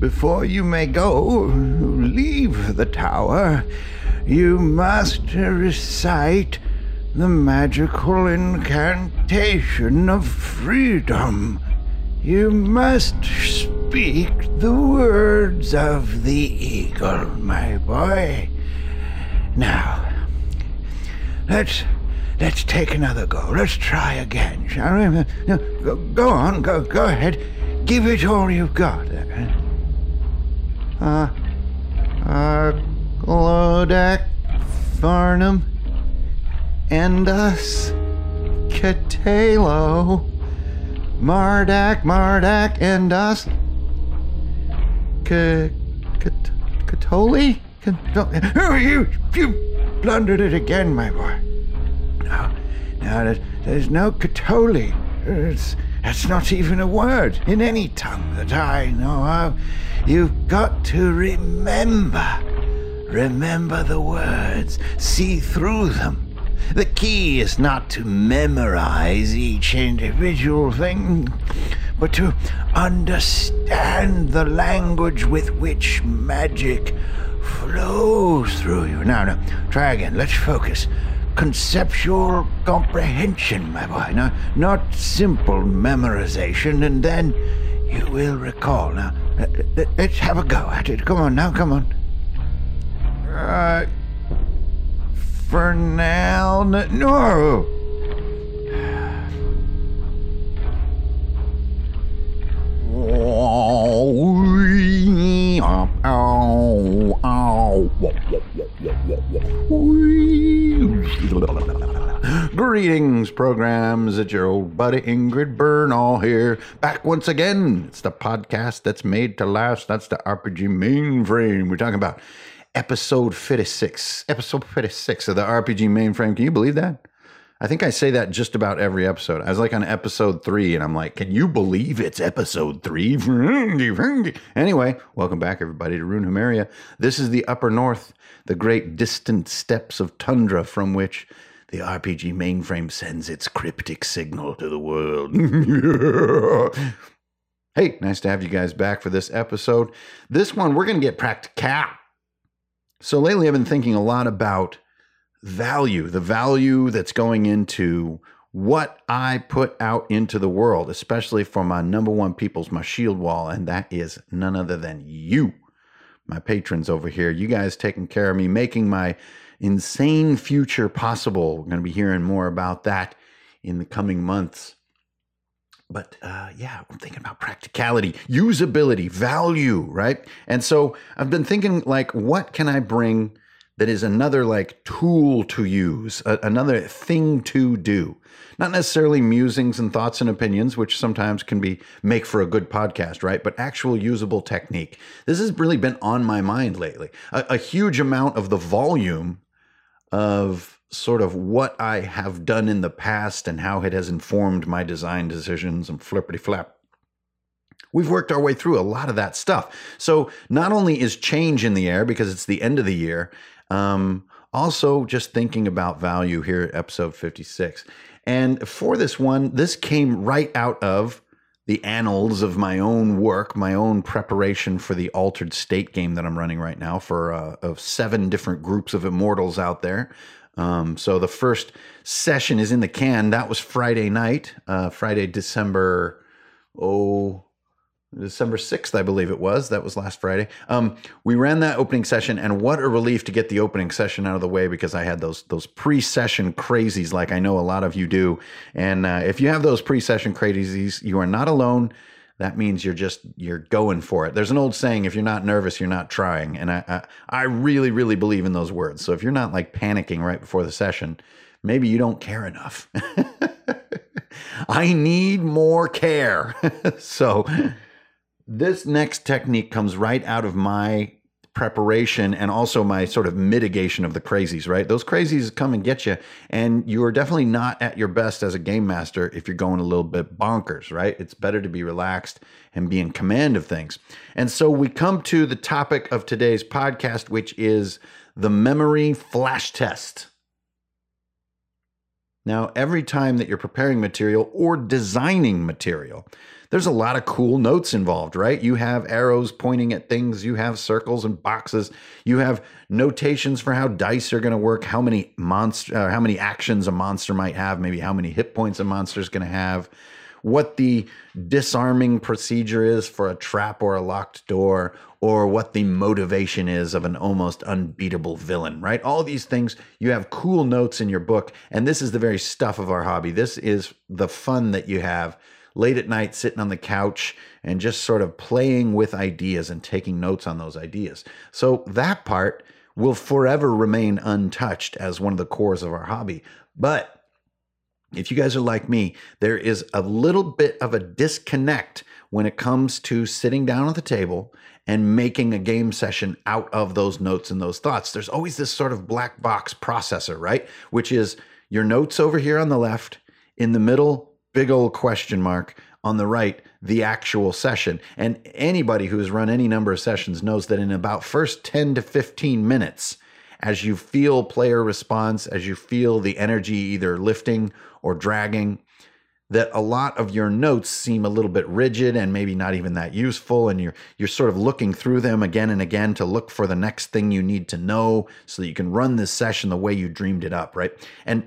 before you may go, leave the tower, you must recite the magical incantation of freedom. You must speak the words of the eagle, my boy. Now, let's let's take another go. Let's try again, shall we? Go, go on, go go ahead. Give it all you've got. Uh, uh, Glodak, Farnham, and us, Catalo, Mardak, Mardak, and us, Catoli? Cat- Oh, you, you blundered it again, my boy. No, no, there's, there's no Catoli. It's, that's not even a word in any tongue that I know of. You've got to remember. Remember the words. See through them. The key is not to memorize each individual thing, but to understand the language with which magic flows through you. Now, now, try again. Let's focus. Conceptual comprehension, my boy. Now, not simple memorization, and then you will recall. Now, let- let- let's have a go at it. Come on, now, come on. Uh, Fernal, no. Greetings, programs. It's your old buddy Hankerin Ferinale here, back once again. It's the podcast that's made to last. That's the RPG mainframe. We're talking about episode 56. Episode 56 of the RPG mainframe. Can you believe that? I think I say that just about every episode. I was like on episode three, and I'm like, can you believe it's episode three? Anyway, welcome back, everybody, to Rune Humeria. This is the Upper North, the great distant steppes of tundra from which the RPG mainframe sends its cryptic signal to the world. hey, nice to have you guys back for this episode. This one, we're going to get practical. So lately, I've been thinking a lot about value, the value that's going into what I put out into the world, especially for my number one people's my shield wall, and that is none other than you, my patrons over here. You guys taking care of me, making my insane future possible. We're going to be hearing more about that in the coming months. But uh, yeah, I'm thinking about practicality, usability, value, right? And so I've been thinking, like, what can I bring that is another like tool to use, a- another thing to do? Not necessarily musings and thoughts and opinions, which sometimes can be make for a good podcast, right? But actual usable technique. This has really been on my mind lately. A, a huge amount of the volume of sort of what I have done in the past and how it has informed my design decisions and flippity flap. We've worked our way through a lot of that stuff. So not only is change in the air because it's the end of the year, um, also just thinking about value here at episode 56. And for this one, this came right out of the annals of my own work, my own preparation for the altered state game that I'm running right now for uh, of seven different groups of immortals out there. Um, so the first session is in the can. That was Friday night, uh, Friday, December oh December 6th, I believe it was. That was last Friday. Um, we ran that opening session, and what a relief to get the opening session out of the way because I had those those pre-session crazies, like I know a lot of you do. And uh, if you have those pre-session crazies, you are not alone. That means you're just you're going for it. There's an old saying: if you're not nervous, you're not trying. And I I, I really really believe in those words. So if you're not like panicking right before the session, maybe you don't care enough. I need more care. so this next technique comes right out of my preparation and also my sort of mitigation of the crazies, right? Those crazies come and get you, and you are definitely not at your best as a game master if you're going a little bit bonkers, right? It's better to be relaxed and be in command of things. And so we come to the topic of today's podcast, which is the memory flash test. Now, every time that you're preparing material or designing material, there's a lot of cool notes involved, right? You have arrows pointing at things, you have circles and boxes, you have notations for how dice are going to work, how many monster, uh, how many actions a monster might have, maybe how many hit points a monster is going to have, what the disarming procedure is for a trap or a locked door, or what the motivation is of an almost unbeatable villain, right? All these things, you have cool notes in your book, and this is the very stuff of our hobby. This is the fun that you have late at night sitting on the couch and just sort of playing with ideas and taking notes on those ideas. So that part will forever remain untouched as one of the cores of our hobby. But if you guys are like me, there is a little bit of a disconnect when it comes to sitting down at the table and making a game session out of those notes and those thoughts. There's always this sort of black box processor, right? Which is your notes over here on the left, in the middle, big old question mark, on the right, the actual session. And anybody who has run any number of sessions knows that in about first 10 to 15 minutes, as you feel player response, as you feel the energy either lifting or dragging, that a lot of your notes seem a little bit rigid and maybe not even that useful and you're you're sort of looking through them again and again to look for the next thing you need to know so that you can run this session the way you dreamed it up right and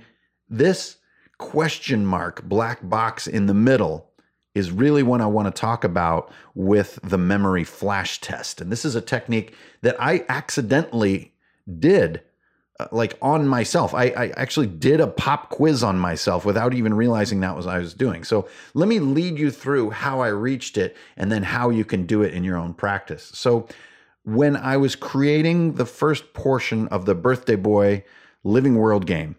this question mark black box in the middle is really what I want to talk about with the memory flash test and this is a technique that I accidentally did uh, like on myself. I, I actually did a pop quiz on myself without even realizing that was I was doing. So let me lead you through how I reached it and then how you can do it in your own practice. So when I was creating the first portion of the Birthday Boy Living World game,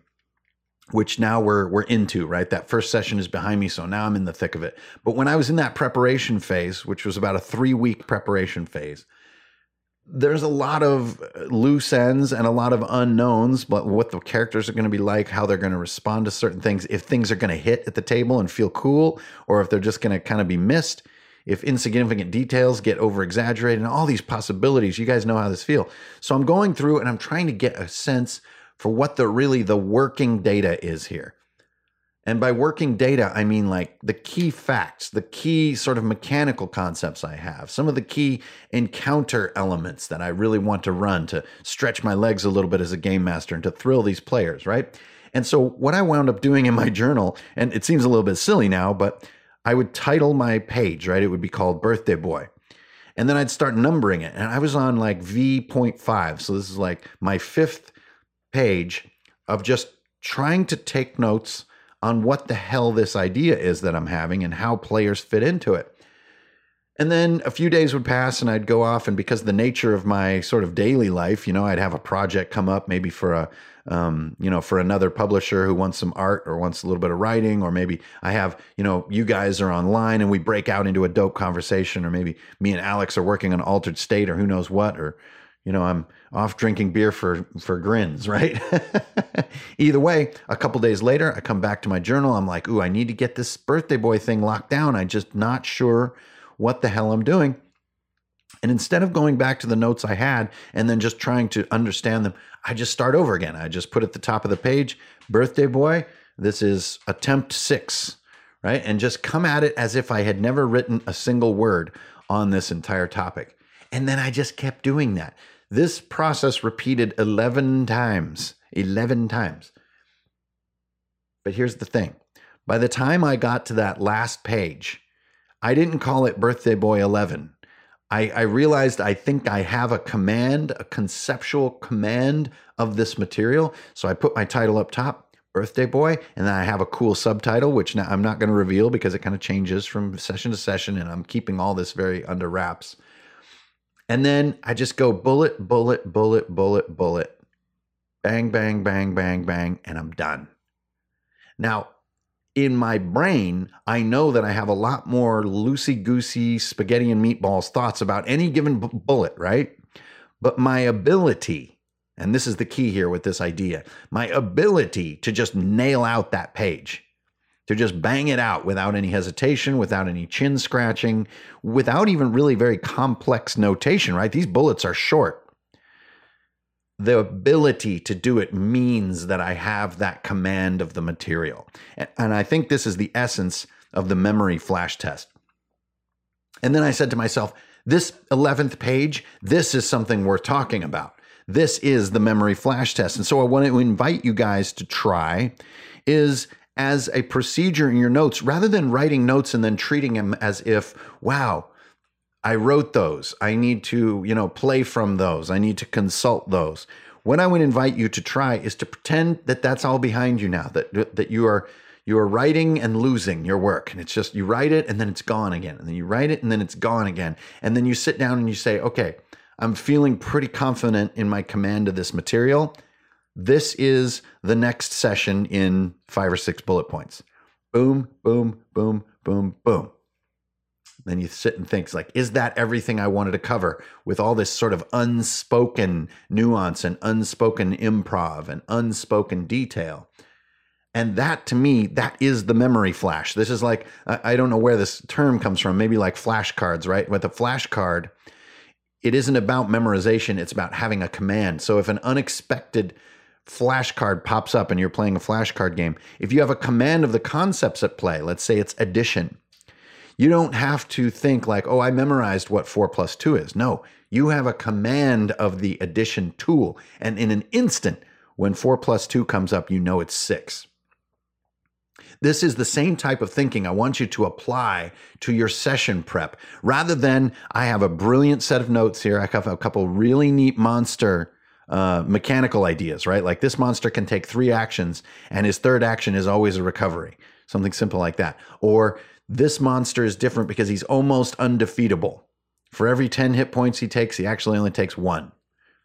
which now we're we're into, right? That first session is behind me, so now I'm in the thick of it. But when I was in that preparation phase, which was about a 3-week preparation phase, there's a lot of loose ends and a lot of unknowns, but what the characters are going to be like, how they're going to respond to certain things, if things are going to hit at the table and feel cool, or if they're just going to kind of be missed, if insignificant details get over exaggerated, and all these possibilities. You guys know how this feel. So I'm going through and I'm trying to get a sense for what the really the working data is here. And by working data, I mean like the key facts, the key sort of mechanical concepts I have, some of the key encounter elements that I really want to run to stretch my legs a little bit as a game master and to thrill these players, right? And so what I wound up doing in my journal, and it seems a little bit silly now, but I would title my page, right? It would be called Birthday Boy. And then I'd start numbering it. And I was on like V.5. So this is like my fifth page of just trying to take notes on what the hell this idea is that I'm having and how players fit into it. And then a few days would pass and I'd go off and because the nature of my sort of daily life, you know, I'd have a project come up maybe for a um, you know, for another publisher who wants some art or wants a little bit of writing, or maybe I have, you know, you guys are online and we break out into a dope conversation, or maybe me and Alex are working on altered state or who knows what, or you know, I'm off drinking beer for for grins, right? Either way, a couple days later, I come back to my journal. I'm like, "Ooh, I need to get this birthday boy thing locked down. I'm just not sure what the hell I'm doing." And instead of going back to the notes I had and then just trying to understand them, I just start over again. I just put at the top of the page, "Birthday boy, this is attempt 6." Right? And just come at it as if I had never written a single word on this entire topic. And then I just kept doing that. This process repeated 11 times. 11 times. But here's the thing by the time I got to that last page, I didn't call it Birthday Boy 11. I, I, realized I think I have a command, a conceptual command of this material. So I put my title up top, Birthday Boy, and then I have a cool subtitle, which now I'm not going to reveal because it kind of changes from session to session, and I'm keeping all this very under wraps. And then I just go bullet, bullet, bullet, bullet, bullet, bang, bang, bang, bang, bang, and I'm done. Now, in my brain, I know that I have a lot more loosey goosey spaghetti and meatballs thoughts about any given b- bullet, right? But my ability, and this is the key here with this idea, my ability to just nail out that page to just bang it out without any hesitation, without any chin scratching, without even really very complex notation, right? These bullets are short. The ability to do it means that I have that command of the material. And I think this is the essence of the memory flash test. And then I said to myself, this 11th page, this is something worth talking about. This is the memory flash test. And so I want to invite you guys to try is as a procedure in your notes, rather than writing notes and then treating them as if, wow, I wrote those. I need to, you know, play from those. I need to consult those. What I would invite you to try is to pretend that that's all behind you now, that that you are you are writing and losing your work. And it's just you write it and then it's gone again. And then you write it and then it's gone again. And then you sit down and you say, okay, I'm feeling pretty confident in my command of this material. This is the next session in five or six bullet points. Boom, boom, boom, boom, boom. Then you sit and think, like, is that everything I wanted to cover with all this sort of unspoken nuance and unspoken improv and unspoken detail? And that to me, that is the memory flash. This is like, I don't know where this term comes from, maybe like flashcards, right? With a flashcard, it isn't about memorization, it's about having a command. So if an unexpected flashcard pops up and you're playing a flashcard game, if you have a command of the concepts at play, let's say it's addition, you don't have to think like, oh, I memorized what four plus two is. No, you have a command of the addition tool. And in an instant, when four plus two comes up, you know it's six. This is the same type of thinking I want you to apply to your session prep. Rather than, I have a brilliant set of notes here, I have a couple really neat monster uh, mechanical ideas, right? Like this monster can take three actions, and his third action is always a recovery, something simple like that. Or this monster is different because he's almost undefeatable. For every 10 hit points he takes, he actually only takes one,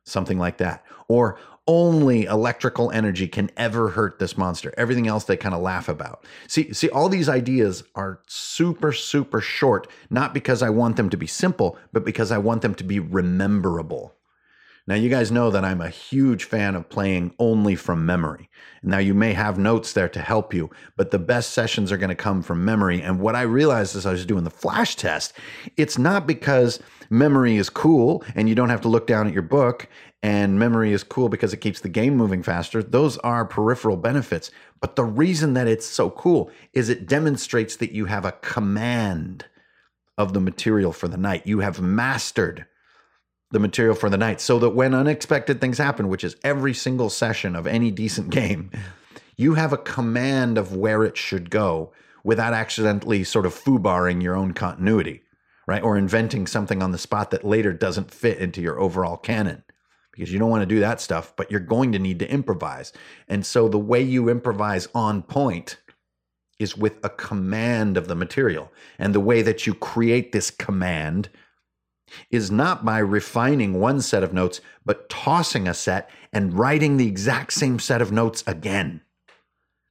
something like that. Or only electrical energy can ever hurt this monster. Everything else they kind of laugh about. See, see, all these ideas are super, super short, not because I want them to be simple, but because I want them to be rememberable. Now, you guys know that I'm a huge fan of playing only from memory. Now, you may have notes there to help you, but the best sessions are going to come from memory. And what I realized as I was doing the flash test, it's not because memory is cool and you don't have to look down at your book and memory is cool because it keeps the game moving faster. Those are peripheral benefits. But the reason that it's so cool is it demonstrates that you have a command of the material for the night. You have mastered the material for the night so that when unexpected things happen, which is every single session of any decent game, you have a command of where it should go without accidentally sort of foobarring your own continuity, right? Or inventing something on the spot that later doesn't fit into your overall canon because you don't want to do that stuff, but you're going to need to improvise. And so the way you improvise on point is with a command of the material. And the way that you create this command is not by refining one set of notes, but tossing a set and writing the exact same set of notes again.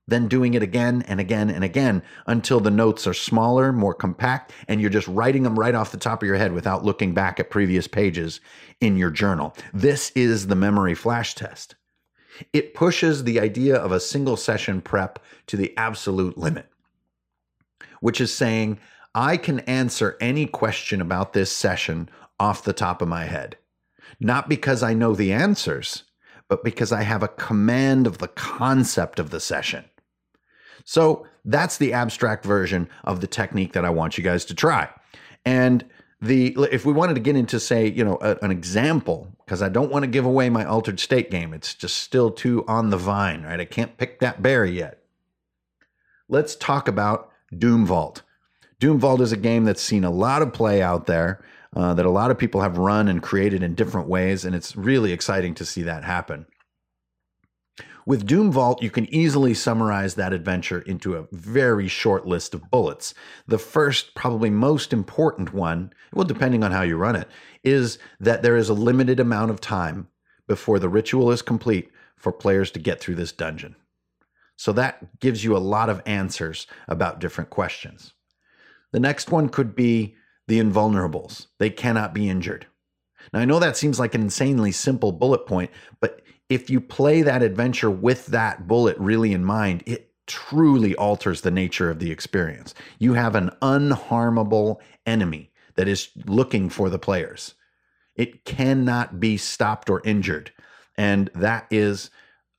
Then doing it again and again and again until the notes are smaller, more compact, and you're just writing them right off the top of your head without looking back at previous pages in your journal. This is the memory flash test. It pushes the idea of a single session prep to the absolute limit, which is saying, I can answer any question about this session off the top of my head. Not because I know the answers, but because I have a command of the concept of the session. So that's the abstract version of the technique that I want you guys to try. And the if we wanted to get into say you know a, an example because i don't want to give away my altered state game it's just still too on the vine right i can't pick that berry yet let's talk about doom vault Doom Vault is a game that's seen a lot of play out there, uh, that a lot of people have run and created in different ways, and it's really exciting to see that happen. With Doom Vault, you can easily summarize that adventure into a very short list of bullets. The first, probably most important one, well, depending on how you run it, is that there is a limited amount of time before the ritual is complete for players to get through this dungeon. So that gives you a lot of answers about different questions. The next one could be the invulnerables. They cannot be injured. Now, I know that seems like an insanely simple bullet point, but if you play that adventure with that bullet really in mind, it truly alters the nature of the experience. You have an unharmable enemy that is looking for the players. It cannot be stopped or injured. And that is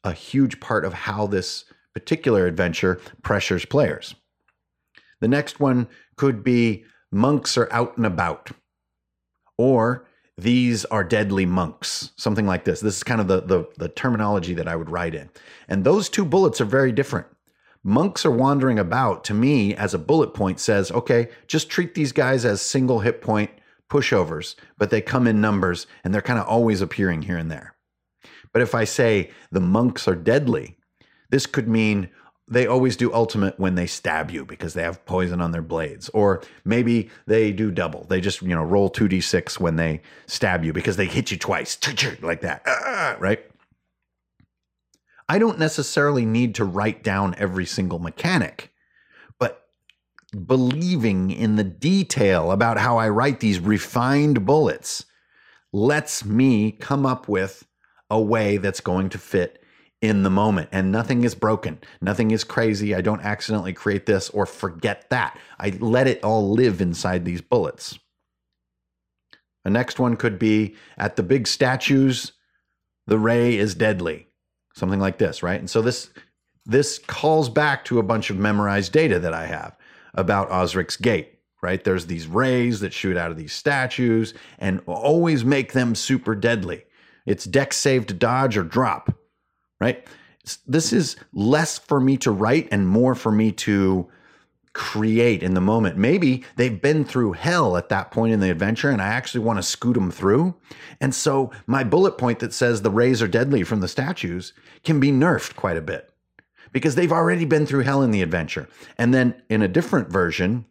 a huge part of how this particular adventure pressures players. The next one could be monks are out and about. Or these are deadly monks, something like this. This is kind of the, the, the terminology that I would write in. And those two bullets are very different. Monks are wandering about, to me, as a bullet point says, okay, just treat these guys as single hit point pushovers, but they come in numbers and they're kind of always appearing here and there. But if I say the monks are deadly, this could mean they always do ultimate when they stab you because they have poison on their blades. Or maybe they do double. They just, you know, roll 2d6 when they stab you because they hit you twice, like that, ah, right? I don't necessarily need to write down every single mechanic, but believing in the detail about how I write these refined bullets lets me come up with a way that's going to fit in the moment and nothing is broken. Nothing is crazy. I don't accidentally create this or forget that. I let it all live inside these bullets. The next one could be at the big statues, the ray is deadly. Something like this, right? And so this this calls back to a bunch of memorized data that I have about Osric's Gate, right? There's these rays that shoot out of these statues and always make them super deadly. It's dex save to dodge or drop right? This is less for me to write and more for me to create in the moment. Maybe they've been through hell at that point in the adventure and I actually want to scoot them through. And so my bullet point that says the rays are deadly from the statues can be nerfed quite a bit because they've already been through hell in the adventure. And then in a different version,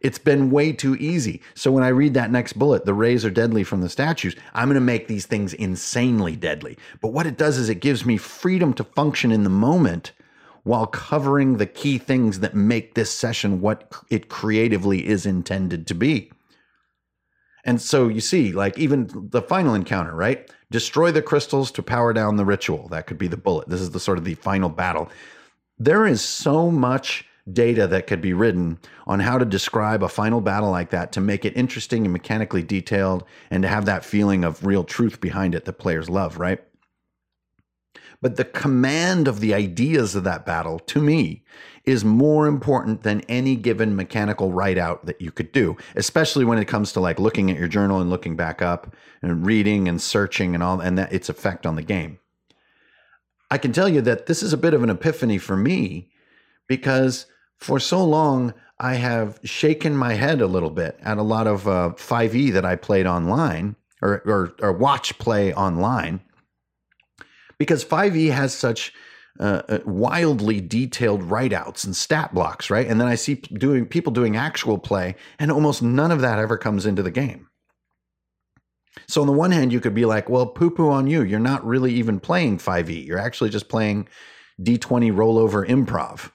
it's been way too easy. So when I read that next bullet, the rays are deadly from the statues, I'm going to make these things insanely deadly. But what it does is it gives me freedom to function in the moment while covering the key things that make this session what it creatively is intended to be. And so you see, like even the final encounter, right? Destroy the crystals to power down the ritual. That could be the bullet. This is the sort of the final battle. There is so much data that could be written on how to describe a final battle like that to make it interesting and mechanically detailed and to have that feeling of real truth behind it that players love, right? But the command of the ideas of that battle, to me, is more important than any given mechanical write out that you could do, especially when it comes to like looking at your journal and looking back up and reading and searching and all and that its effect on the game. I can tell you that this is a bit of an epiphany for me because for so long I have shaken my head a little bit at a lot of uh, 5e that I played online or, or, or watch play online because 5e has such uh, uh, wildly detailed write-outs and stat blocks, right? And then I see doing people doing actual play, and almost none of that ever comes into the game. So on the one hand, you could be like, "Well, poo-poo on you. You're not really even playing 5e. You're actually just playing D20 rollover improv."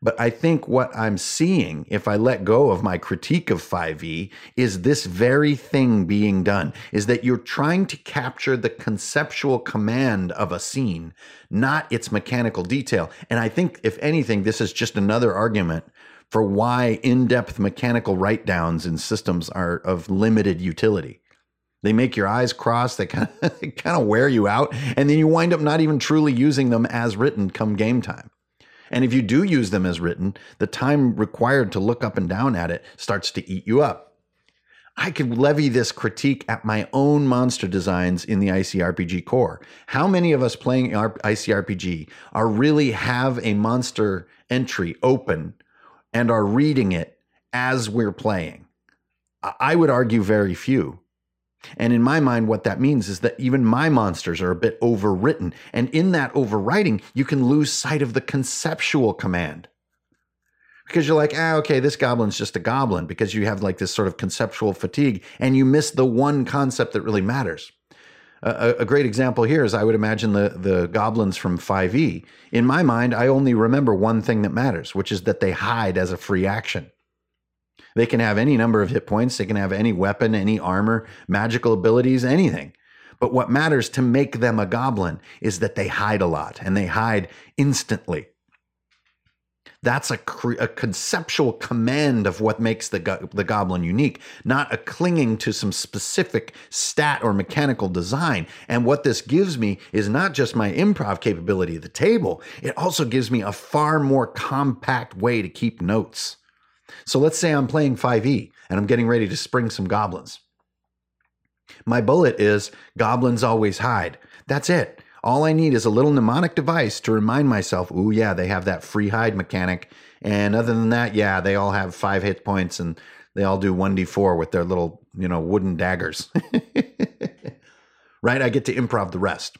But I think what I'm seeing, if I let go of my critique of 5e, is this very thing being done is that you're trying to capture the conceptual command of a scene, not its mechanical detail. And I think, if anything, this is just another argument for why in depth mechanical write downs in systems are of limited utility. They make your eyes cross. They kind of kind of wear you out, and then you wind up not even truly using them as written come game time. And if you do use them as written, the time required to look up and down at it starts to eat you up. I could levy this critique at my own monster designs in the ICRPG core. How many of us playing ICRPG are really have a monster entry open and are reading it as we're playing? I would argue very few. And in my mind, what that means is that even my monsters are a bit overwritten. And in that overwriting, you can lose sight of the conceptual command. Because you're like, ah, okay, this goblin's just a goblin, because you have like this sort of conceptual fatigue and you miss the one concept that really matters. A, great example here is I would imagine the, the goblins from 5e. In my mind, I only remember one thing that matters, which is that they hide as a free action. They can have any number of hit points, they can have any weapon, any armor, magical abilities, anything. But what matters to make them a goblin is that they hide a lot and they hide instantly. That's a, a conceptual command of what makes the, go- the goblin unique, not a clinging to some specific stat or mechanical design. And what this gives me is not just my improv capability at the table, it also gives me a far more compact way to keep notes. So let's say I'm playing 5e and I'm getting ready to spring some goblins. My bullet is goblins always hide. That's it. All I need is a little mnemonic device to remind myself, oh, yeah, they have that free hide mechanic. And other than that, yeah, they all have five hit points and they all do 1d4 with their little, you know, wooden daggers. right? I get to improv the rest.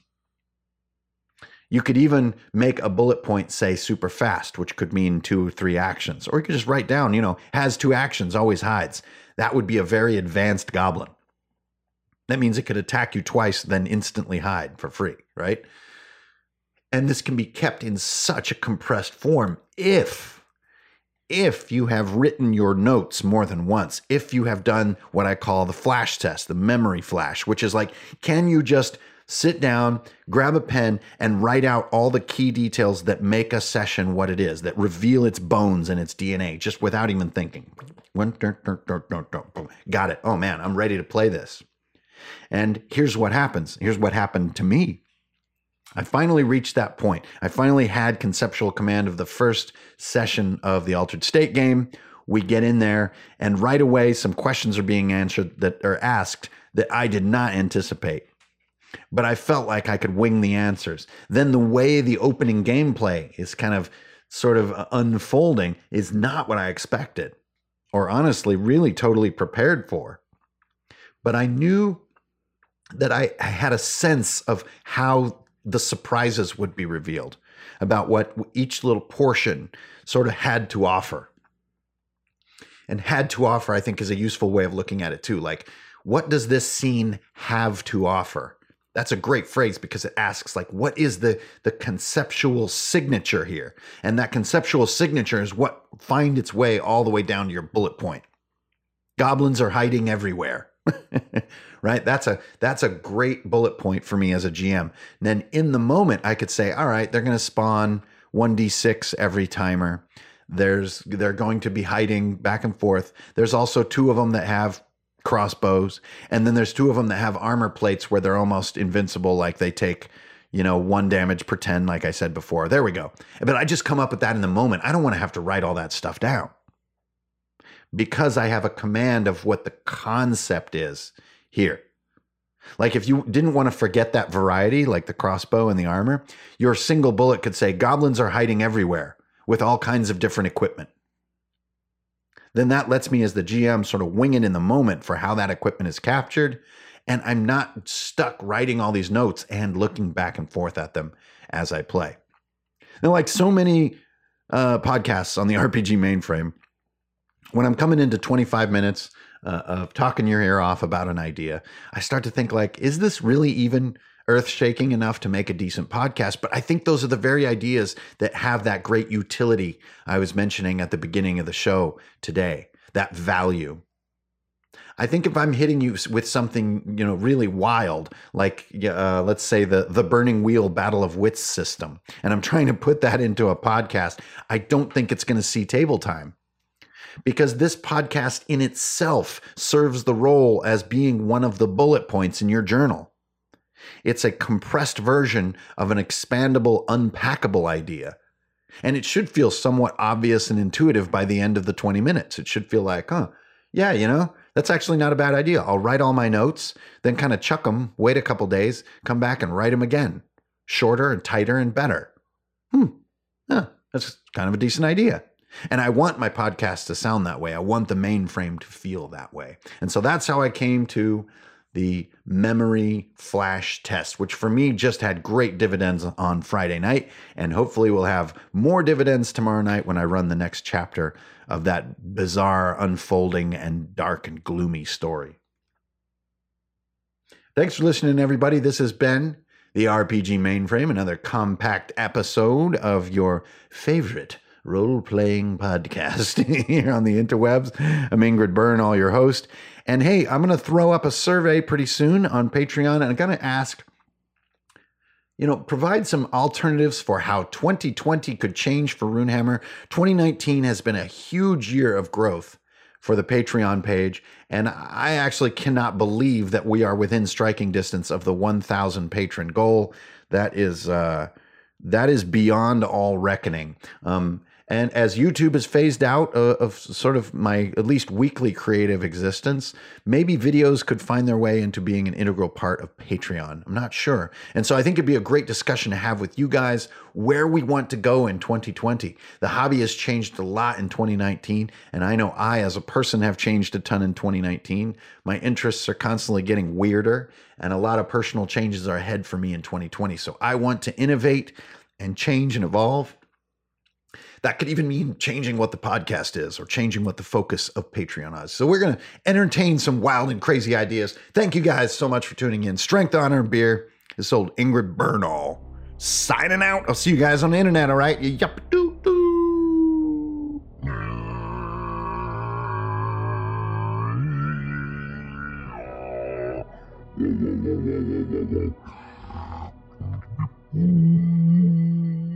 You could even make a bullet point say super fast, which could mean two or three actions. Or you could just write down, you know, has two actions, always hides. That would be a very advanced goblin. That means it could attack you twice, then instantly hide for free, right? And this can be kept in such a compressed form if if you have written your notes more than once, if you have done what I call the flash test, the memory flash, which is like, can you just sit down, grab a pen, and write out all the key details that make a session what it is, that reveal its bones and its DNA, just without even thinking. Got it. Oh man, I'm ready to play this. And here's what happens. Here's what happened to me. I finally reached that point. I finally had conceptual command of the first session of the Altered State game. We get in there, and right away, some questions are being answered that are asked that I did not anticipate but I felt like I could wing the answers. Then the way the opening gameplay is kind of sort of uh, unfolding is not what I expected, or honestly, really totally prepared for. But I knew that I, I had a sense of how the surprises would be revealed, about what each little portion sort of had to offer. And had to offer, I think, is a useful way of looking at it too. Like, what does this scene have to offer? That's a great phrase because it asks like what is the the conceptual signature here? And that conceptual signature is what find its way all the way down to your bullet point. Goblins are hiding everywhere. right? That's a that's a great bullet point for me as a GM. And then in the moment I could say, all right, they're going to spawn 1d6 every timer. There's they're going to be hiding back and forth. There's also two of them that have crossbows, and then there's two of them that have armor plates where they're almost invincible, like they take you know, one damage per 10, like I said before. There we go. But I just come up with that in the moment. I don't want to have to write all that stuff down because I have a command of what the concept is here. Like if you didn't want to forget that variety, like the crossbow and the armor, your single bullet could say goblins are hiding everywhere with all kinds of different equipment then that lets me as the GM sort of wing it in the moment for how that equipment is captured. And I'm not stuck writing all these notes and looking back and forth at them as I play. Now, like so many uh, podcasts on the RPG mainframe, when I'm coming into 25 minutes uh, of talking your ear off about an idea, I start to think like, is this really even earth shaking enough to make a decent podcast. But I think those are the very ideas that have that great utility I was mentioning at the beginning of the show today, that value. I think if I'm hitting you with something, you know, really wild, like uh, let's say the the Burning Wheel Battle of Wits system, and I'm trying to put that into a podcast, I don't think it's going to see table time because this podcast in itself serves the role as being one of the bullet points in your journal. It's a compressed version of an expandable, unpackable idea. And it should feel somewhat obvious and intuitive by the end of the 20 minutes. It should feel like, huh, yeah, you know, that's actually not a bad idea. I'll write all my notes, then kind of chuck them, wait a couple days, come back and write them again. Shorter and tighter and better. Hmm, yeah, that's kind of a decent idea. And I want my podcast to sound that way. I want the mainframe to feel that way. And so that's how I came to the memory flash test, which for me just had great dividends on Friday night. And hopefully we'll have more dividends tomorrow night when I run the next chapter of that bizarre, unfolding, and dark and gloomy story. Thanks for listening, everybody. This has been the RPG Mainframe, another compact episode of your favorite role playing podcast here on the interwebs. I'm Hankerin Ferinale your host. And hey, I'm going to throw up a survey pretty soon on Patreon, and I'm going to ask, you know, provide some alternatives for how 2020 could change for Runehammer. 2019 has been a huge year of growth for the Patreon page, and I actually cannot believe that we are within striking distance of the 1,000 patron goal. That is uh, that is beyond all reckoning. Um, And as YouTube is phased out uh, of sort of my at least weekly creative existence, maybe videos could find their way into being an integral part of Patreon. I'm not sure. And so I think it'd be a great discussion to have with you guys where we want to go in 2020. The hobby has changed a lot in 2019, and I know I, as a person, have changed a ton in 2019. My interests are constantly getting weirder, and a lot of personal changes are ahead for me in 2020. So I want to innovate and change and evolve. That could even mean changing what the podcast is or changing what the focus of Patreon is. So we're going to entertain some wild and crazy ideas. Thank you guys so much for tuning in. Strength, honor, and beer is old Hankerin Ferinale. Signing out. I'll see you guys on the internet, all right? Yup, doo doo. Mm-hmm.